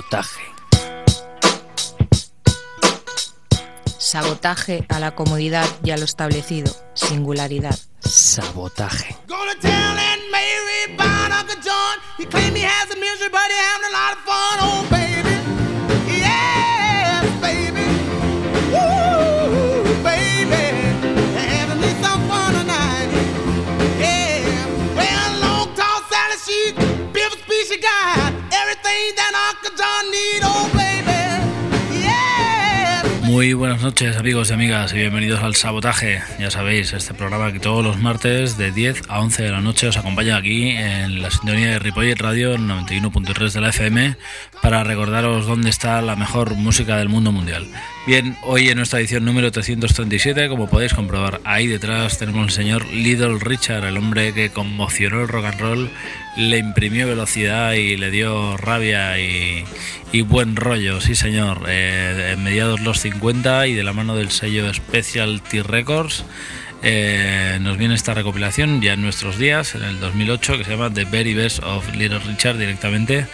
Sabotaje. Sabotaje a la comodidad y a lo establecido. Singularidad. Sabotaje. Muy buenas noches amigos y amigas y bienvenidos al Sabotaje. Ya sabéis, este programa que todos los martes de 10 a 11 de la noche os acompaña aquí en la sintonía de Ripollet Radio 91.3 de la FM para recordaros dónde está la mejor música del mundo mundial. Bien, hoy en nuestra edición número 337, como podéis comprobar ahí detrás tenemos al señor Little Richard, el hombre que conmocionó el rock and roll, le imprimió velocidad y le dio rabia y, buen rollo, sí señor, eh, en mediados los 50 y de la mano del sello Specialty Records. Eh, nos viene esta recopilación ya en nuestros días, en el 2008, que se llama The Very Best of Little Richard directamente.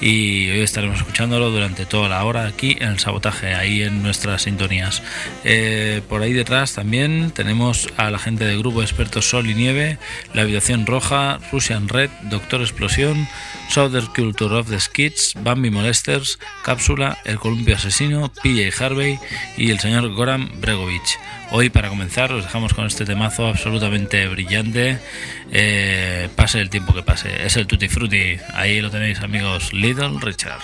Y hoy estaremos escuchándolo durante toda la hora aquí en el sabotaje, ahí en nuestras sintonías. Eh, por ahí detrás también tenemos a la gente del grupo expertos Sol y Nieve, La Habitación Roja, Russian Red, Doctor Explosión, Southern Culture of the Skids, Bambi Molesters, Cápsula, El Columpio Asesino, PJ Harvey y el señor Goran Bregovic. Hoy, para comenzar, os dejamos con este temazo absolutamente brillante. Eh, pase el tiempo que pase. Es el Tutti Frutti. Ahí lo tenéis, amigos. Little Richard.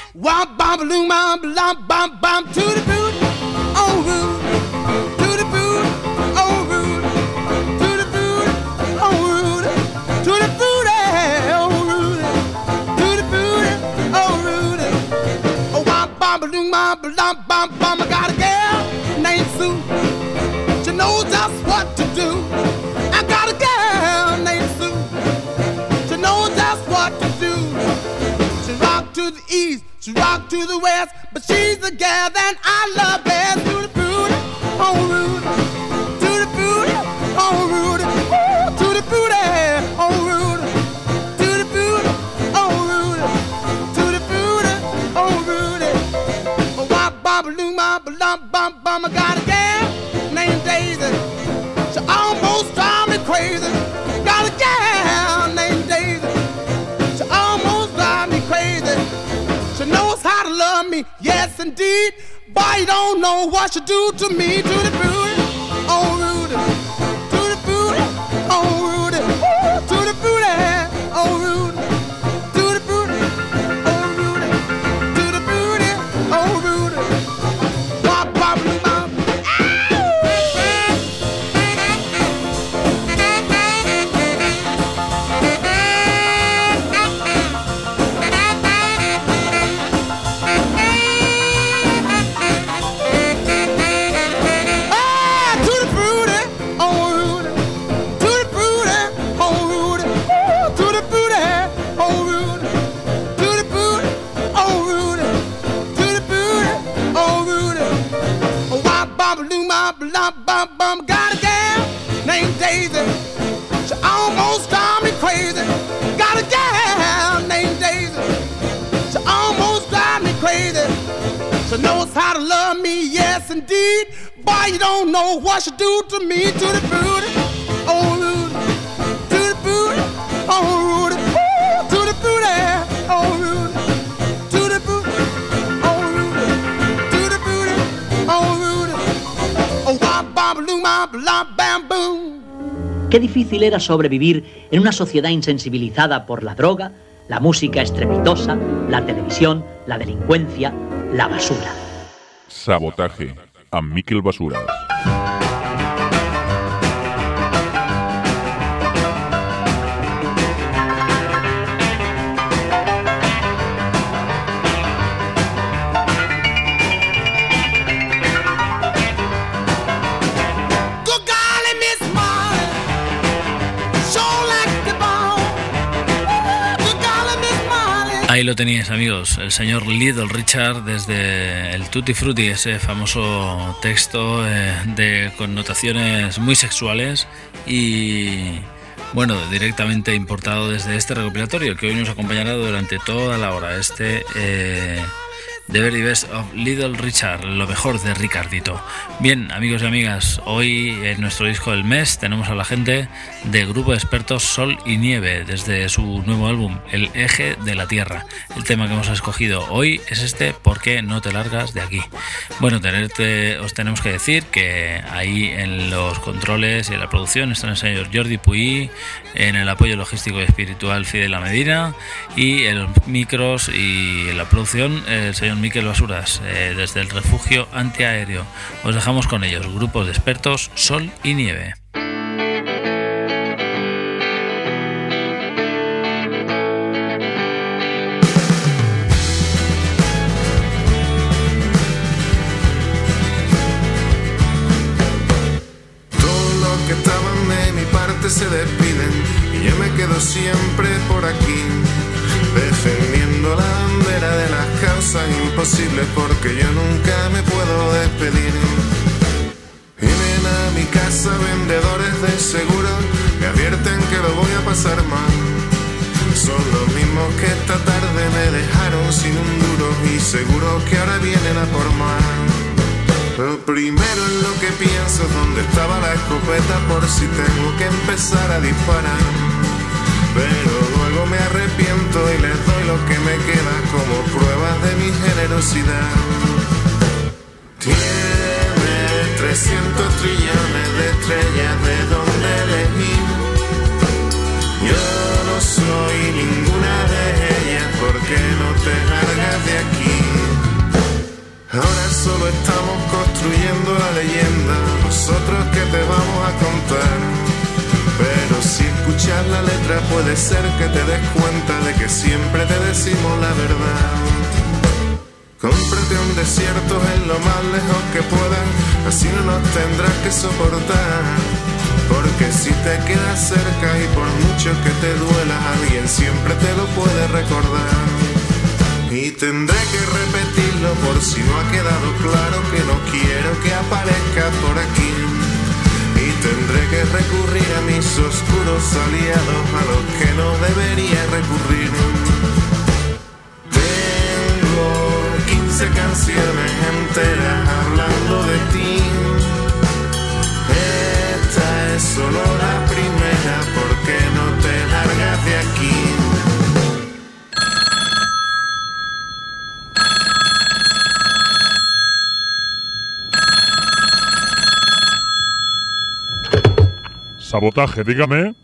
Knows just what to do. I got a girl named Sue. She knows just what to do. She rock to the east, she rock to the west, but she's the that I love best. Oh Rudy, to the booty, oh Rudy, Ooh, oh Rudy, to the booty, oh Rudy, to the booty, oh Rudy. I got a crazy. Got a gal named Daisy. She almost drive me crazy. She knows how to love me, yes indeed. Boy, you don't know what she do to me. To the booty, oh era sobrevivir en una sociedad insensibilizada por la droga, la música estrepitosa, la televisión, la delincuencia, la basura. Sabotaje. Amb Miquel Basuras. Ahí lo teníais, amigos. El señor Little Richard desde el Tutti Frutti, ese famoso texto eh, de connotaciones muy sexuales y bueno, directamente importado desde este recopilatorio que hoy nos acompañará durante toda la hora. Este eh, The Very Best of Little Richard, lo mejor de Ricardito. Bien, amigos y amigas, hoy en nuestro disco del mes tenemos a la gente de grupo de expertos Sol y Nieve desde su nuevo álbum, El Eje de la Tierra. El tema que hemos escogido hoy es este, ¿Por qué no te largas de aquí? Bueno, tenerte, os tenemos que decir que ahí en los controles y en la producción están el señor Jordi Puy, en el apoyo logístico y espiritual Fidel La Medina y en los micros y en la producción el señor Miquel Basuras, eh, desde el refugio antiaéreo. Os dejamos con ellos, grupos de expertos Sol y Nieve. Todos los que estaban de mi parte se despiden y yo me quedo siempre por aquí, las causas imposibles porque yo nunca me puedo despedir. Vienen a mi casa vendedores de seguro, me advierten que lo voy a pasar mal. Son los mismos que esta tarde me dejaron sin un duro y seguro que ahora vienen a por más. Lo primero en lo que pienso es dónde estaba la escopeta por si tengo que empezar a disparar. Pero me arrepiento y les doy lo que me queda como pruebas de mi generosidad. Tiene 300 trillones de estrellas de donde elegir. Yo no soy ninguna de ellas, ¿por qué no te largas de aquí? Ahora solo estamos construyendo la leyenda, nosotros que te vamos a contar. Escuchas la letra puede ser que te des cuenta de que siempre te decimos la verdad. Cómprate un desierto en lo más lejos que puedas, así no nos tendrás que soportar. Porque si te quedas cerca y por mucho que te duela, alguien siempre te lo puede recordar. Y tendré que repetirlo por si no ha quedado claro que no quiero que aparezca por aquí. Tendré que recurrir a mis oscuros aliados a los que no debería recurrir. Tengo 15 canciones enteras hablando de ti. Esta es solo la primera, ¿por qué no te largas de aquí? Sabotaje, dígame.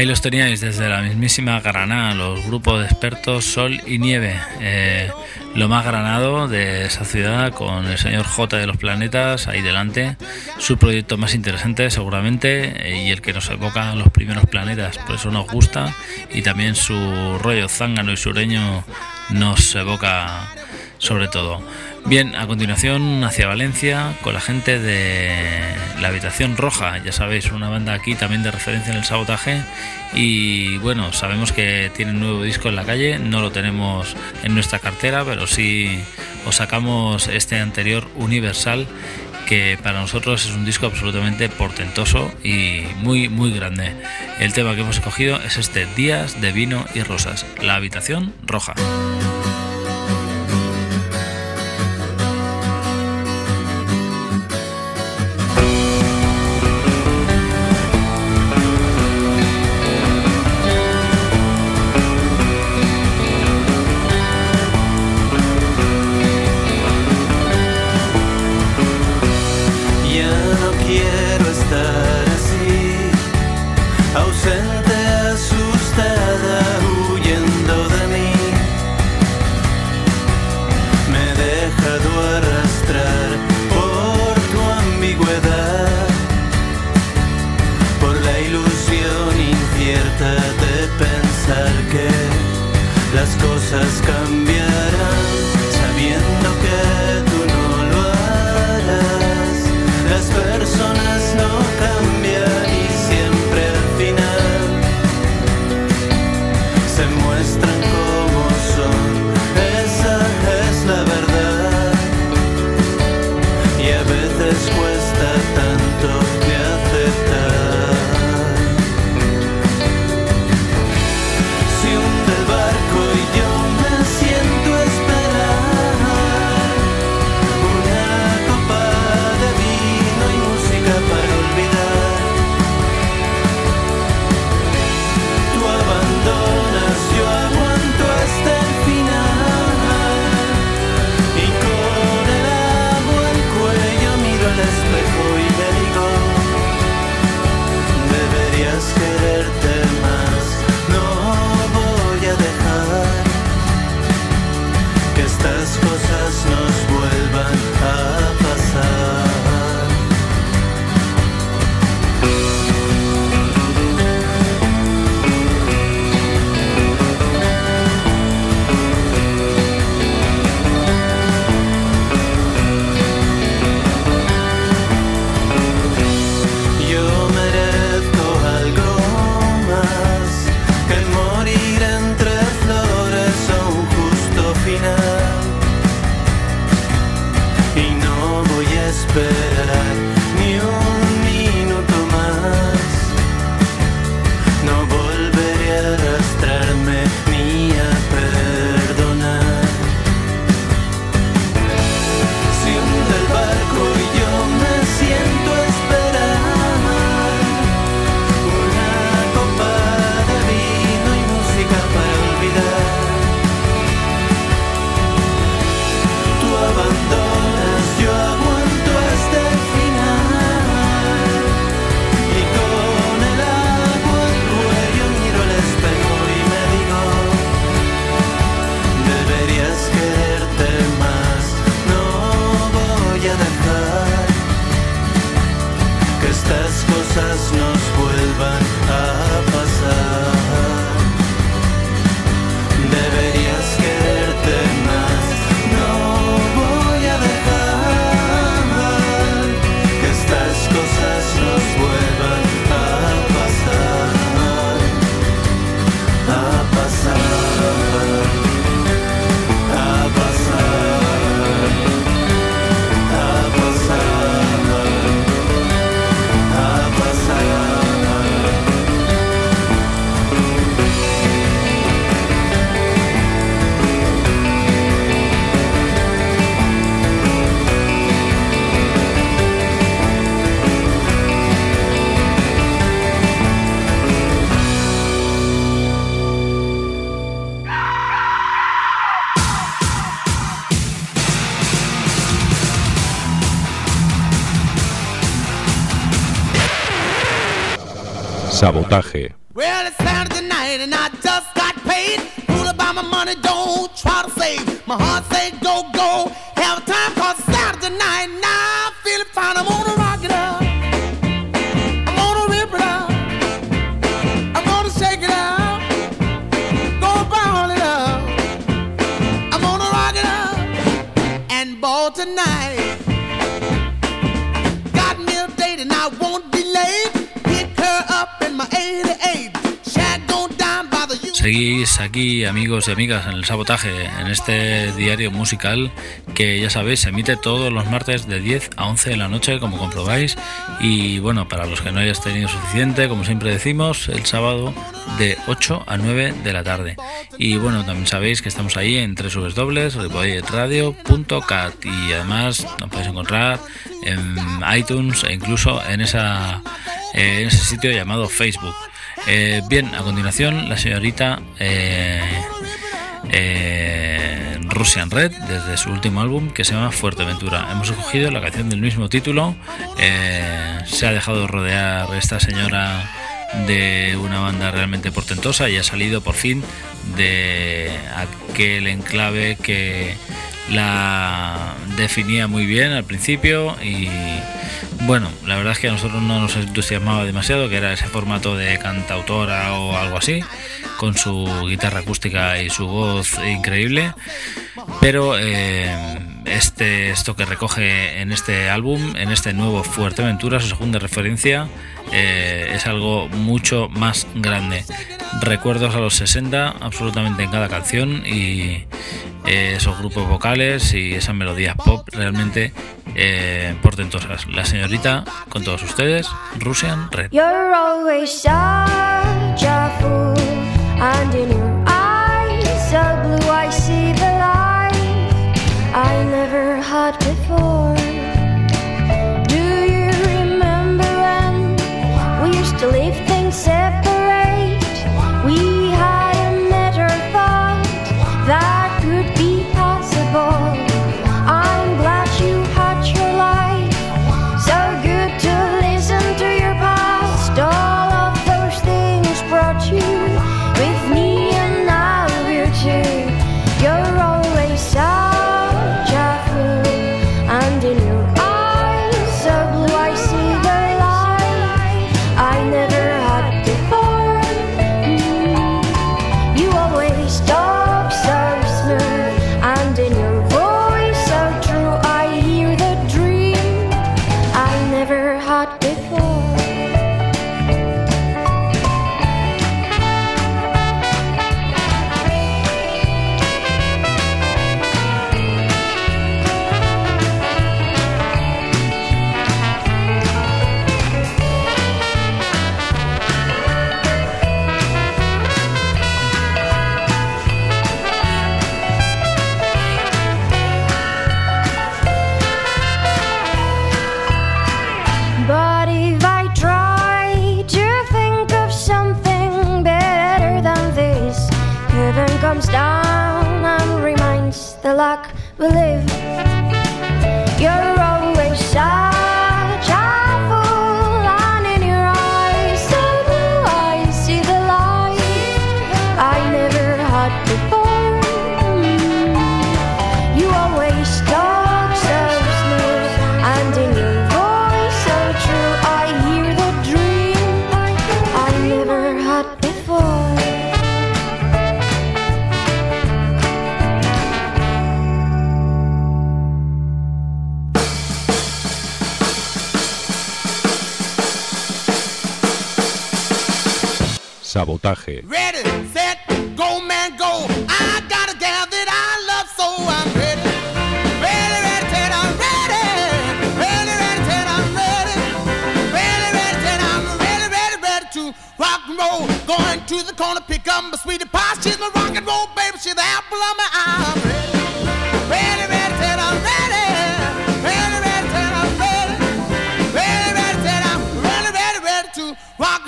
Ahí los teníais desde la mismísima Granada, los grupos de expertos Sol y Nieve. Eh, lo más granado de esa ciudad con el señor J de los Planetas ahí delante. Su proyecto más interesante seguramente eh, y el que nos evoca los primeros planetas. Por eso nos gusta y también su rollo zángano y sureño nos evoca sobre todo. Bien, a continuación hacia Valencia con la gente de la Habitación Roja, ya sabéis, una banda aquí también de referencia en el sabotaje y bueno, sabemos que tienen nuevo disco en la calle, no lo tenemos en nuestra cartera, pero sí os sacamos este anterior Universal que para nosotros es un disco absolutamente portentoso y muy muy grande. El tema que hemos escogido es este Días de vino y rosas, la Habitación Roja. Sabotaje. Well, Seguís aquí, amigos y amigas, en el sabotaje, en este diario musical que ya sabéis, se emite todos los martes de 10 a 11 de la noche, como comprobáis. Y bueno, para los que no hayáis tenido suficiente, como siempre decimos, el sábado de 8 a 9 de la tarde. Y bueno, también sabéis que estamos ahí en www.radio.cat y además nos podéis encontrar en iTunes e incluso en, ese sitio llamado Facebook. Eh, bien, a continuación la señorita eh, eh, Russian Red desde su último álbum que se llama Fuerteventura. Hemos escogido la canción del mismo título. eh, se ha dejado rodear esta señora de una banda realmente portentosa y ha salido por fin de aquel enclave que la definía muy bien al principio y bueno, la verdad es que a nosotros no nos entusiasmaba demasiado, que era ese formato de cantautora o algo así, con su guitarra acústica y su voz increíble. Pero eh, este, esto que recoge en este álbum, en este nuevo Fuerteventura, su segunda referencia, eh, es algo mucho más grande. Recuerdos a los 60 absolutamente en cada canción y eh, esos grupos vocales y esas melodías pop realmente eh, portentosas. La señorita, con todos ustedes, Russian Red. You're I never had before.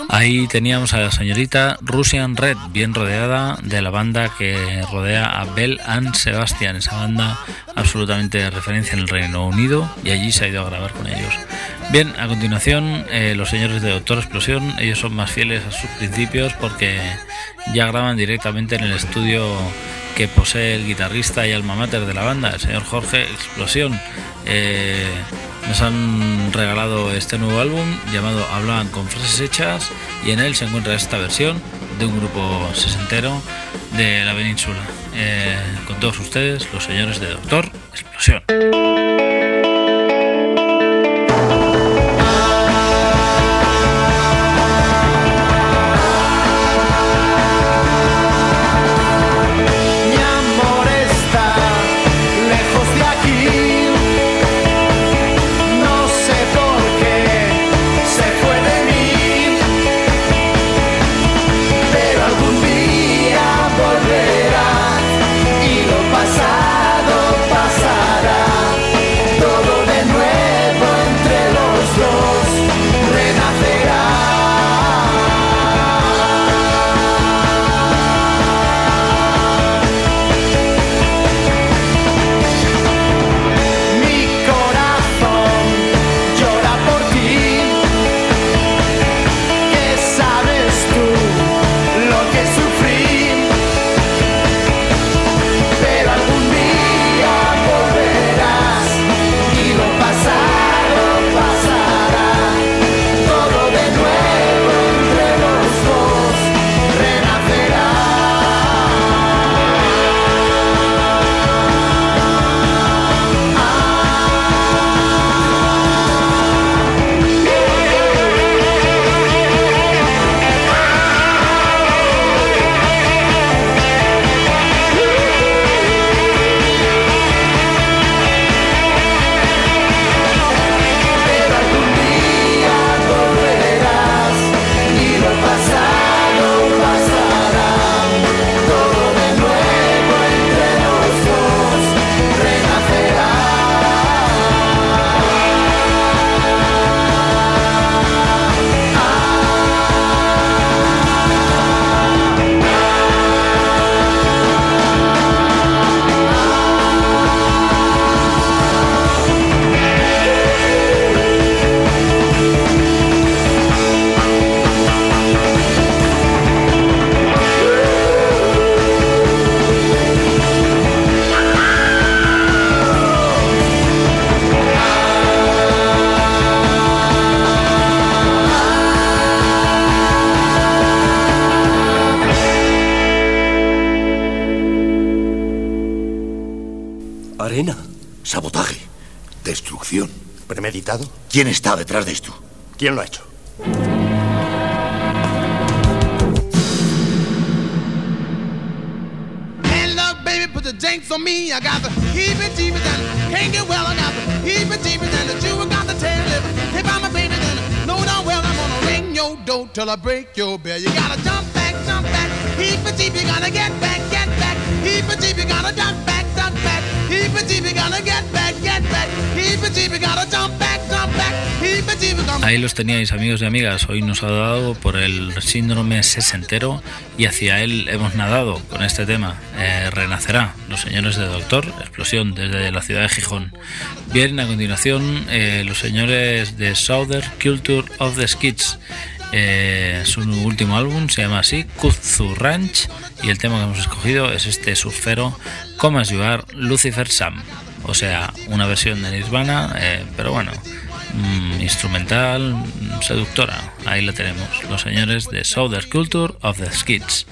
Ahí teníamos a la señorita Russian Red, bien rodeada de la banda que rodea a Bell and Sebastian, esa banda absolutamente de referencia en el Reino Unido, y allí se ha ido a grabar con ellos. Bien, a continuación, eh, los señores de Doctor Explosión, ellos son más fieles a sus principios porque ya graban directamente en el estudio que posee el guitarrista y alma mater de la banda, el señor Jorge Explosión. Eh, nos han regalado este nuevo álbum llamado Hablan con frases hechas y en él se encuentra esta versión de un grupo sesentero de la península. Eh, con todos ustedes, los señores de Doctor Explosión. ¿Premeditado? ¿Quién está detrás de esto? ¿Quién lo ha hecho? And love, baby, put the jinx on me. I got the heebie jeebies and can't get well. I got the heebie jeebies and the Jew got the tail lip. If I'm a baby, then know darn well I'm gonna ring your door till I break your bell. You gotta jump back, jump back. Heebie jeebie, gotta get back, get back. Heebie jeebie, gotta duck back, duck back. Gotta get back, get back. Gotta jump back, jump back. Ahí los teníais amigos y amigas, hoy nos ha dado por el síndrome sesentero y hacia él hemos nadado con este tema, eh, Renacerá, los señores de Doctor, explosión desde la ciudad de Gijón. Bien, a continuación eh, los señores de Southern Culture of the Skids, eh, su último álbum se llama así, Kutzu Ranch, y el tema que hemos escogido es este surfero, Come As You Are, Lucifer Sam, o sea, una versión de Nirvana, eh, pero bueno, mm, instrumental, seductora. Ahí la tenemos, los señores de Southern Culture of the Skids.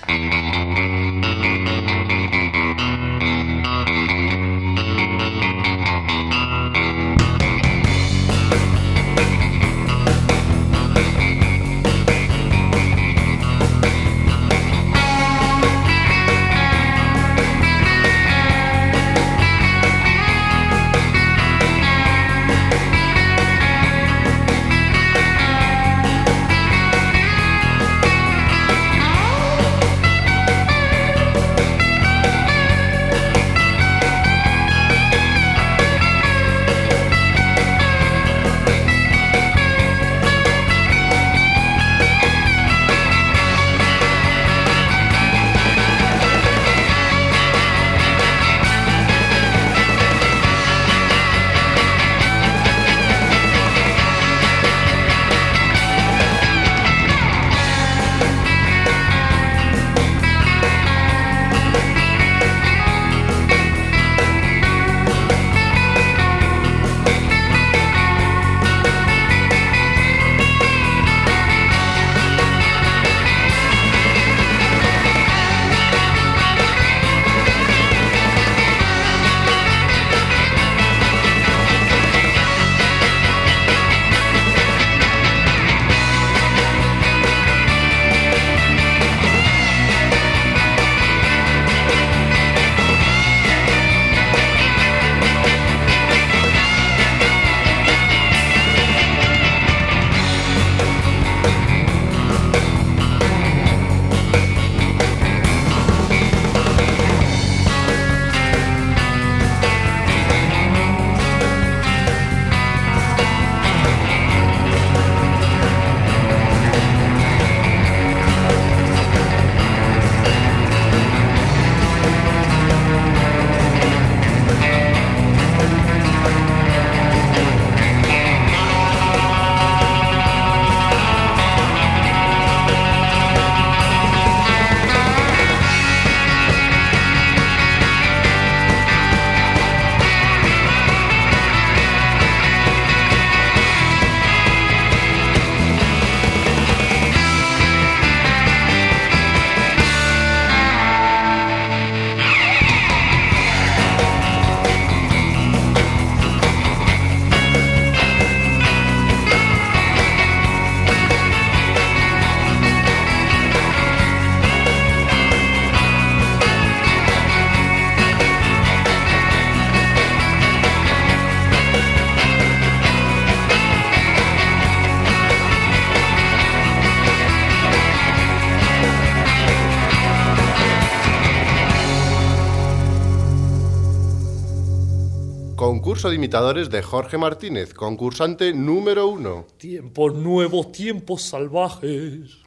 Concurso de imitadores de Jorge Martínez, concursante número uno. Tiempos nuevos, tiempos salvajes.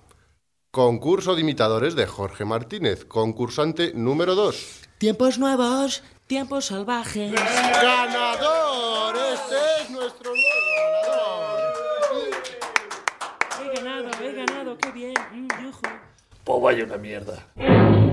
Concurso de imitadores de Jorge Martínez, concursante número dos. Tiempos nuevos, tiempos salvajes. ¡Ganador! Este es nuestro nuevo He ganado, he ganado, qué bien. Mm, yujú. Pues vaya una mierda.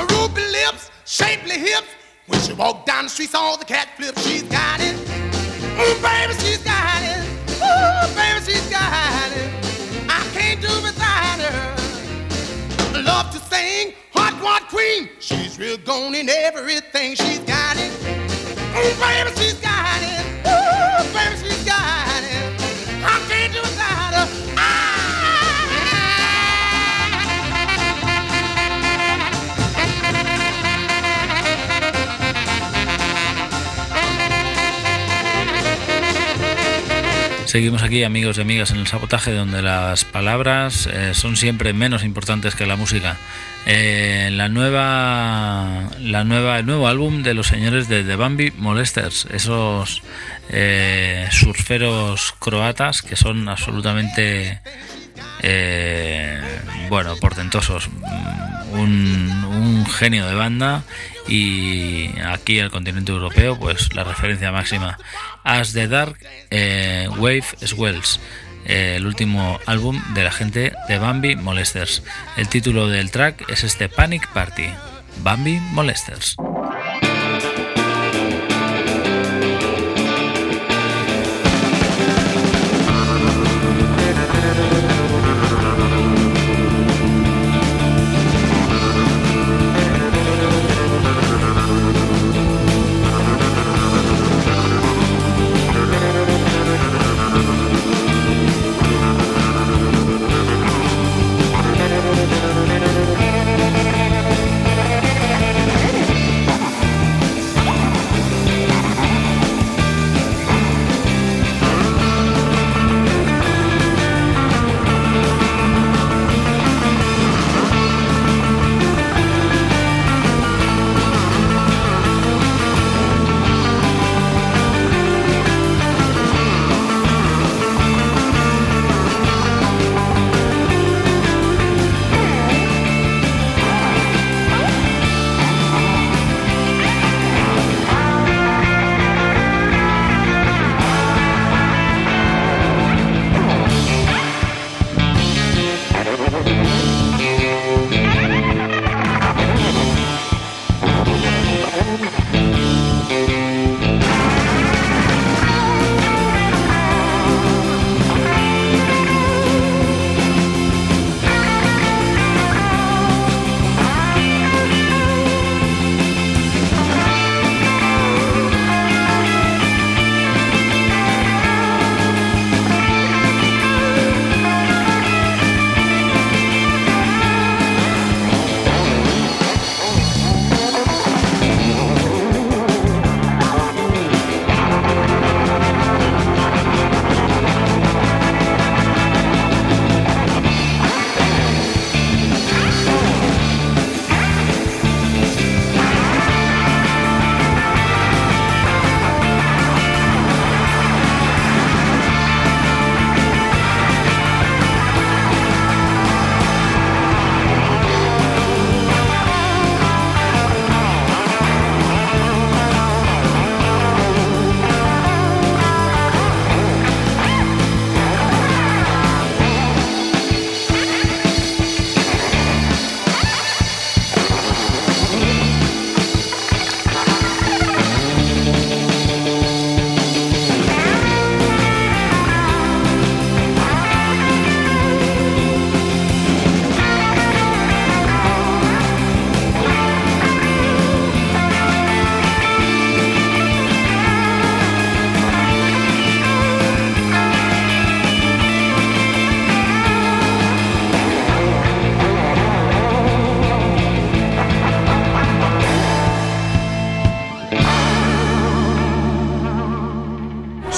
Ruby lips, shapely hips. When she walk down the streets, all the cat flips. She's got it. Ooh, baby, she's got it. Ooh, baby, she's got it. I can't do without her. Love to sing, hot one queen. She's real gone in everything. She's got it. Ooh, baby, she's got it. Ooh, baby, she's Seguimos aquí, amigos y amigas, en el sabotaje, donde las palabras eh, son siempre menos importantes que la música. Eh, la nueva, la nueva, el nuevo álbum de los señores de The Bambi Molesters, esos eh, surferos croatas que son absolutamente, bueno, portentosos. Un, un genio de banda y aquí al continente europeo pues la referencia máxima. As the Dark eh, Wave Swells eh, el último álbum de la gente de Bambi Molesters. El título del track es este Panic Party Bambi Molesters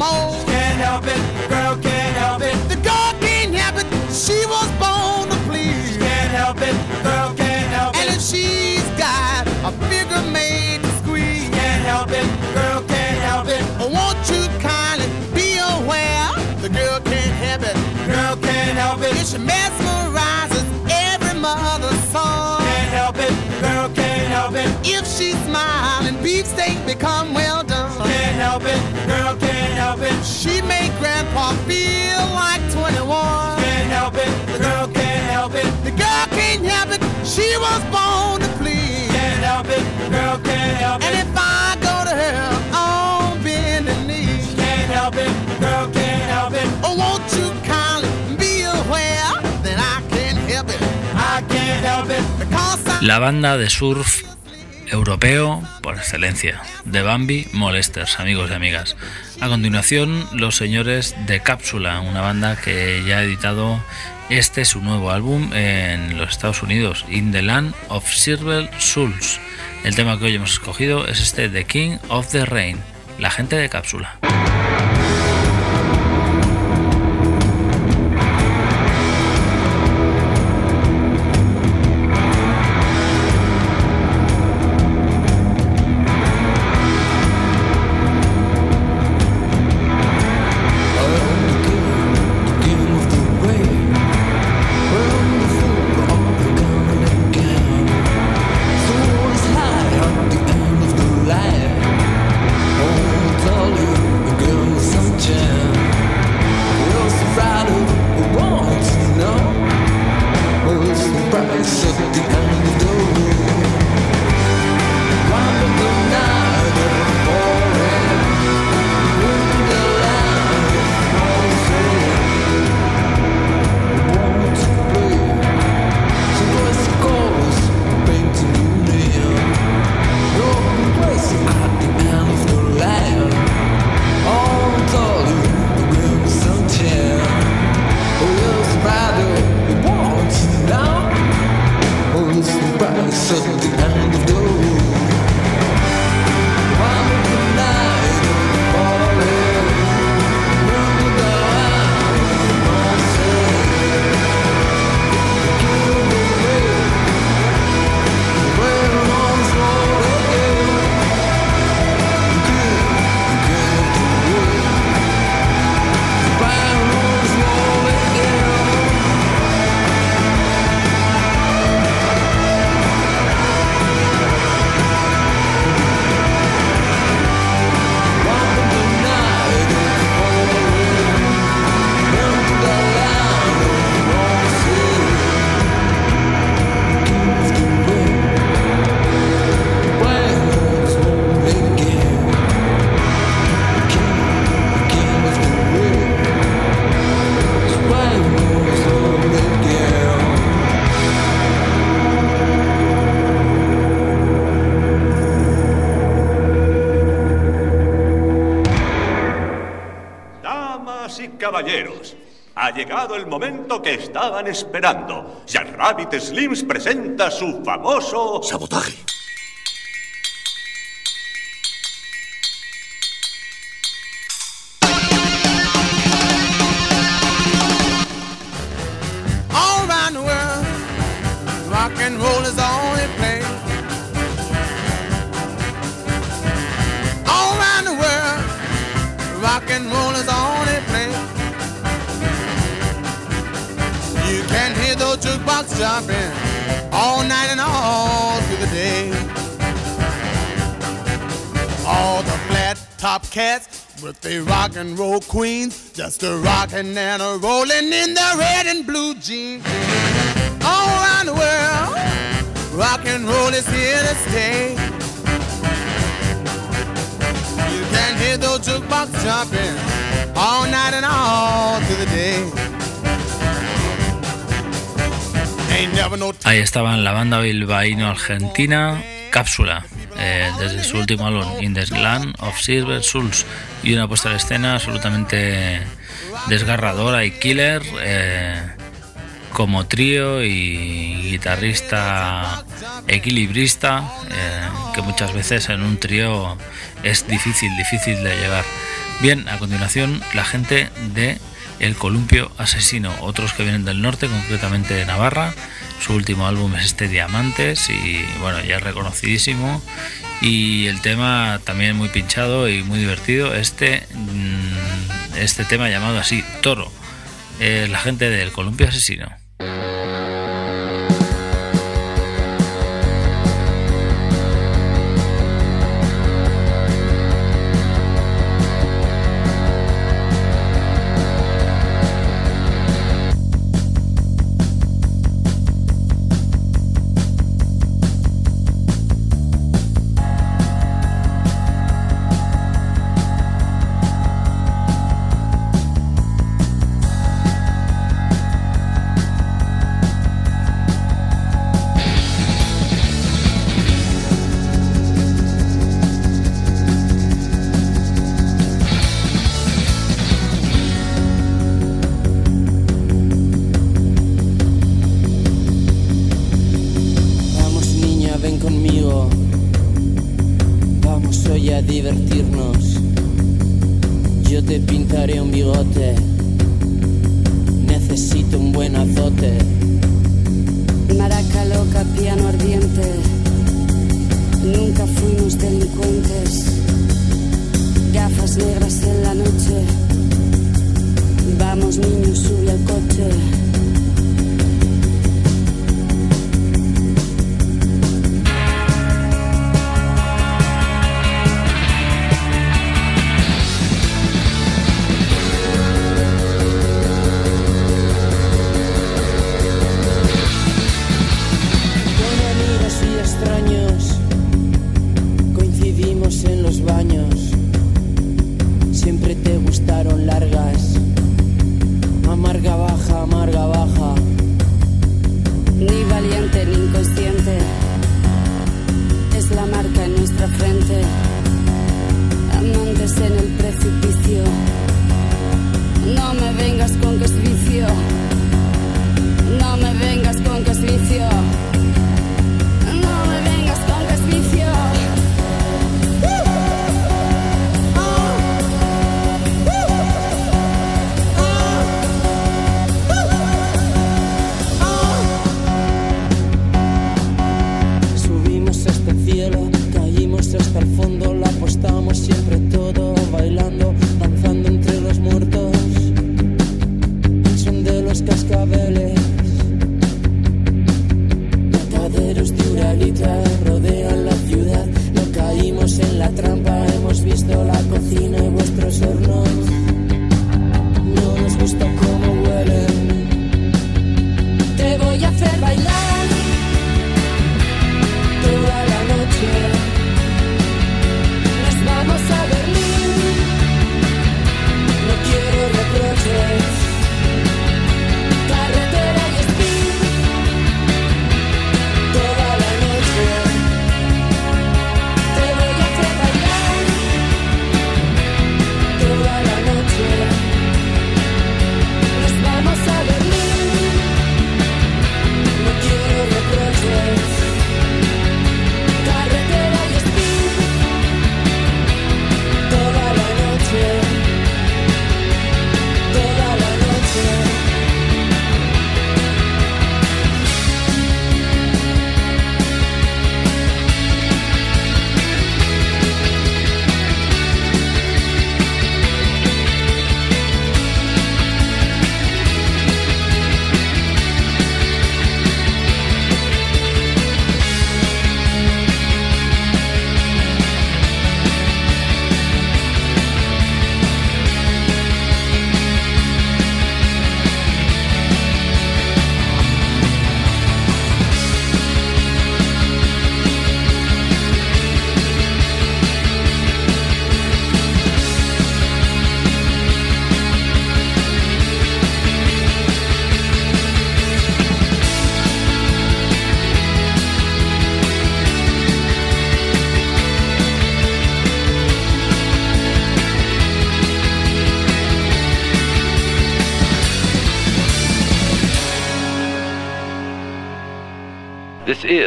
the mold. Can't help it, the girl can't help it. The girl can't help it, she was born to please. She Can't help it, the girl can't help it. And if she's got a figure made to squeeze. she Can't help it, the girl can't help it. Won't you kindly be aware? The girl can't help it, girl can't help it. If she mesmerizes every mother's son. Can't help it, girl can't help it. If she smile and beefsteak become well help it, girl can't help it. She make grandpa feel like 21. Can't help it, the girl can't help it. The girl can't help it, she was born to please. Can't help it, the girl can't help it. And if I go to her on bending knees. Can't help it, the girl can't help it. Oh, won't you kindly be aware that I can't help it? I can't help it because I La banda de surf europeo por excelencia, de Bambi Molesters, amigos y amigas. A continuación, los señores de Cápsula, una banda que ya ha editado este su nuevo álbum en los Estados Unidos, In the Land of Silver Souls. El tema que hoy hemos escogido es este The King of the Rain, la gente de Cápsula. Llegado el momento que estaban esperando. Jack Rabbit Slims presenta su famoso... Sabotaje. Rock and roll queens, just a rockin' and a rollin' in the red and blue jeans. All around the world, rock and roll is here to stay. You can hear those jukebox jumping all night and all through the day. Ahí estaban la banda bilbaíno-argentina Cápsula, eh, desde su último álbum In the Land of Silver Souls, y una puesta en escena absolutamente desgarradora y killer, eh, como trío y guitarrista equilibrista, eh, que muchas veces en un trío es difícil, difícil de llegar. Bien, a continuación la gente de El Columpio Asesino, otros que vienen del norte, concretamente de Navarra. Su último álbum es este Diamantes y bueno, ya es reconocidísimo. Y el tema también muy pinchado y muy divertido, este, mm, este tema llamado así, Toro. Eh, la gente del Columpio Asesino.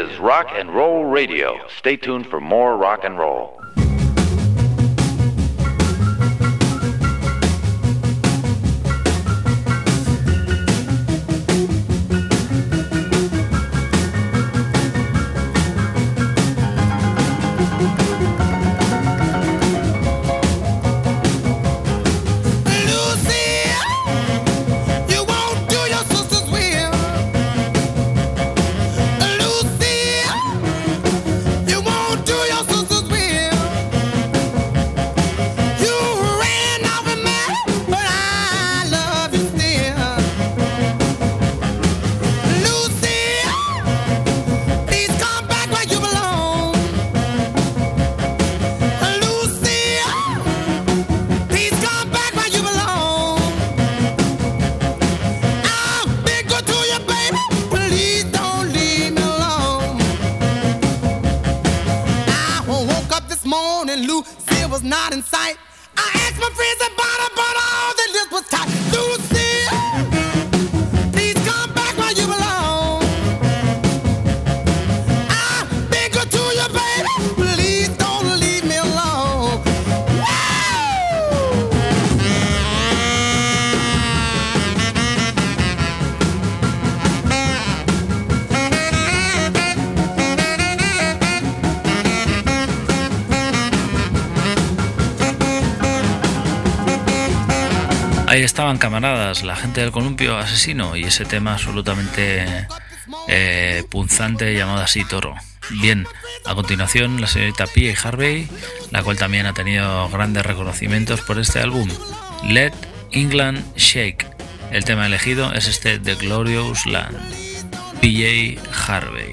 is Rock and Roll Radio. Stay tuned for more rock and roll. not in sight. I asked my friends Ahí estaban camaradas, la gente del columpio asesino y ese tema absolutamente eh, punzante llamado así Toro. Bien, a continuación la señorita Pia Harvey, la cual también ha tenido grandes reconocimientos por este álbum. Let England Shake. El tema elegido es este The Glorious Land. PJ Harvey.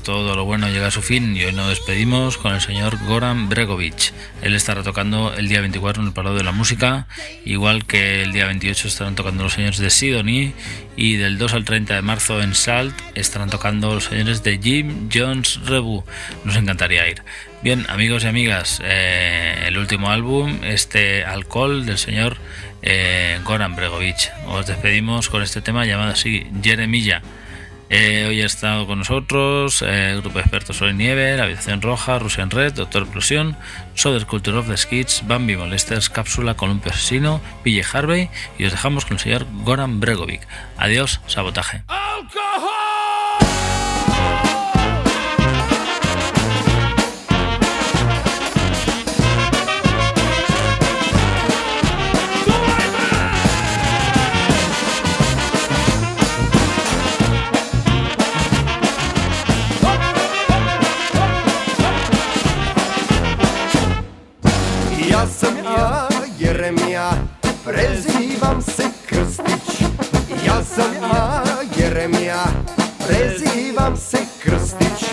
Todo lo bueno llega a su fin y hoy nos despedimos con el señor Goran Bregovic. Él estará tocando el día 24 en el Palo de la Música, igual que el día 28 estarán tocando los señores de Sidonie y del 2 al 30 de marzo en Salt estarán tocando los señores de Jim Jones Rebu. Nos encantaría ir. Bien, amigos y amigas, eh, el último álbum, este Alcohol del señor eh, Goran Bregovic. Os despedimos con este tema llamado así, Jeremilla. Eh, hoy ha estado con nosotros eh, el grupo de expertos sobre nieve, la habitación roja, Russian Red, Doctor Explosión, Soder Culture of the Skids, Bambi Molesters, Cápsula, Columpio Asesino, Pille Harvey y os dejamos con el señor Goran Bregovic. Adiós, sabotaje. Prezivam se Krstić.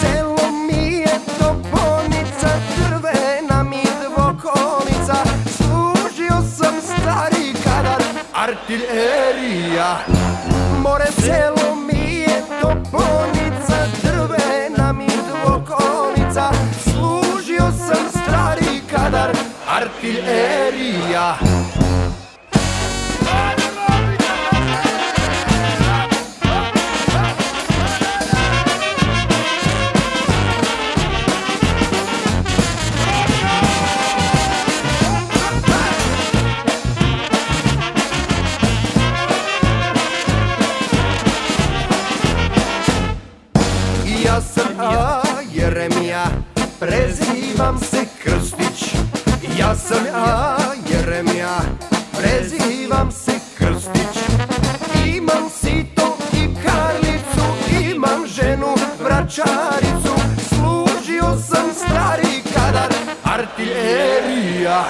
Selo mi je toponica, drvena mi dvokonica. Služio sam stari kadar, artiljerija. More selo mi je toponica, drvena mi dvokonica. Služio sam stari kadar, artiljerija. Jeremija, prezivam se Krstić. Imam sito i karlicu, imam ženu vračaricu. Služio sam stari kadar, artiljerija.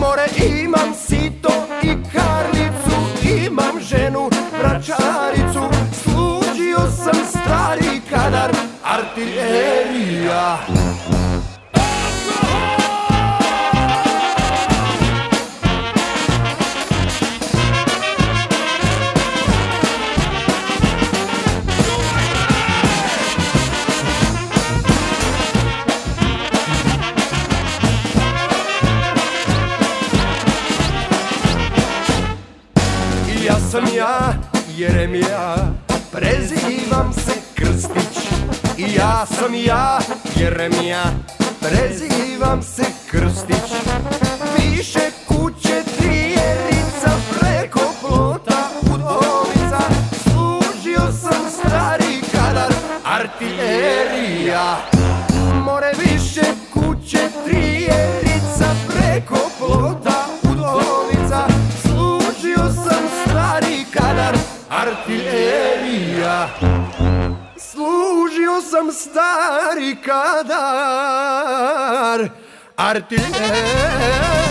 More imam sito i karlicu, imam ženu vračaricu. Služio sam stari kadar, artiljerija. Ja Jeremija, prezivam se Krstić. partir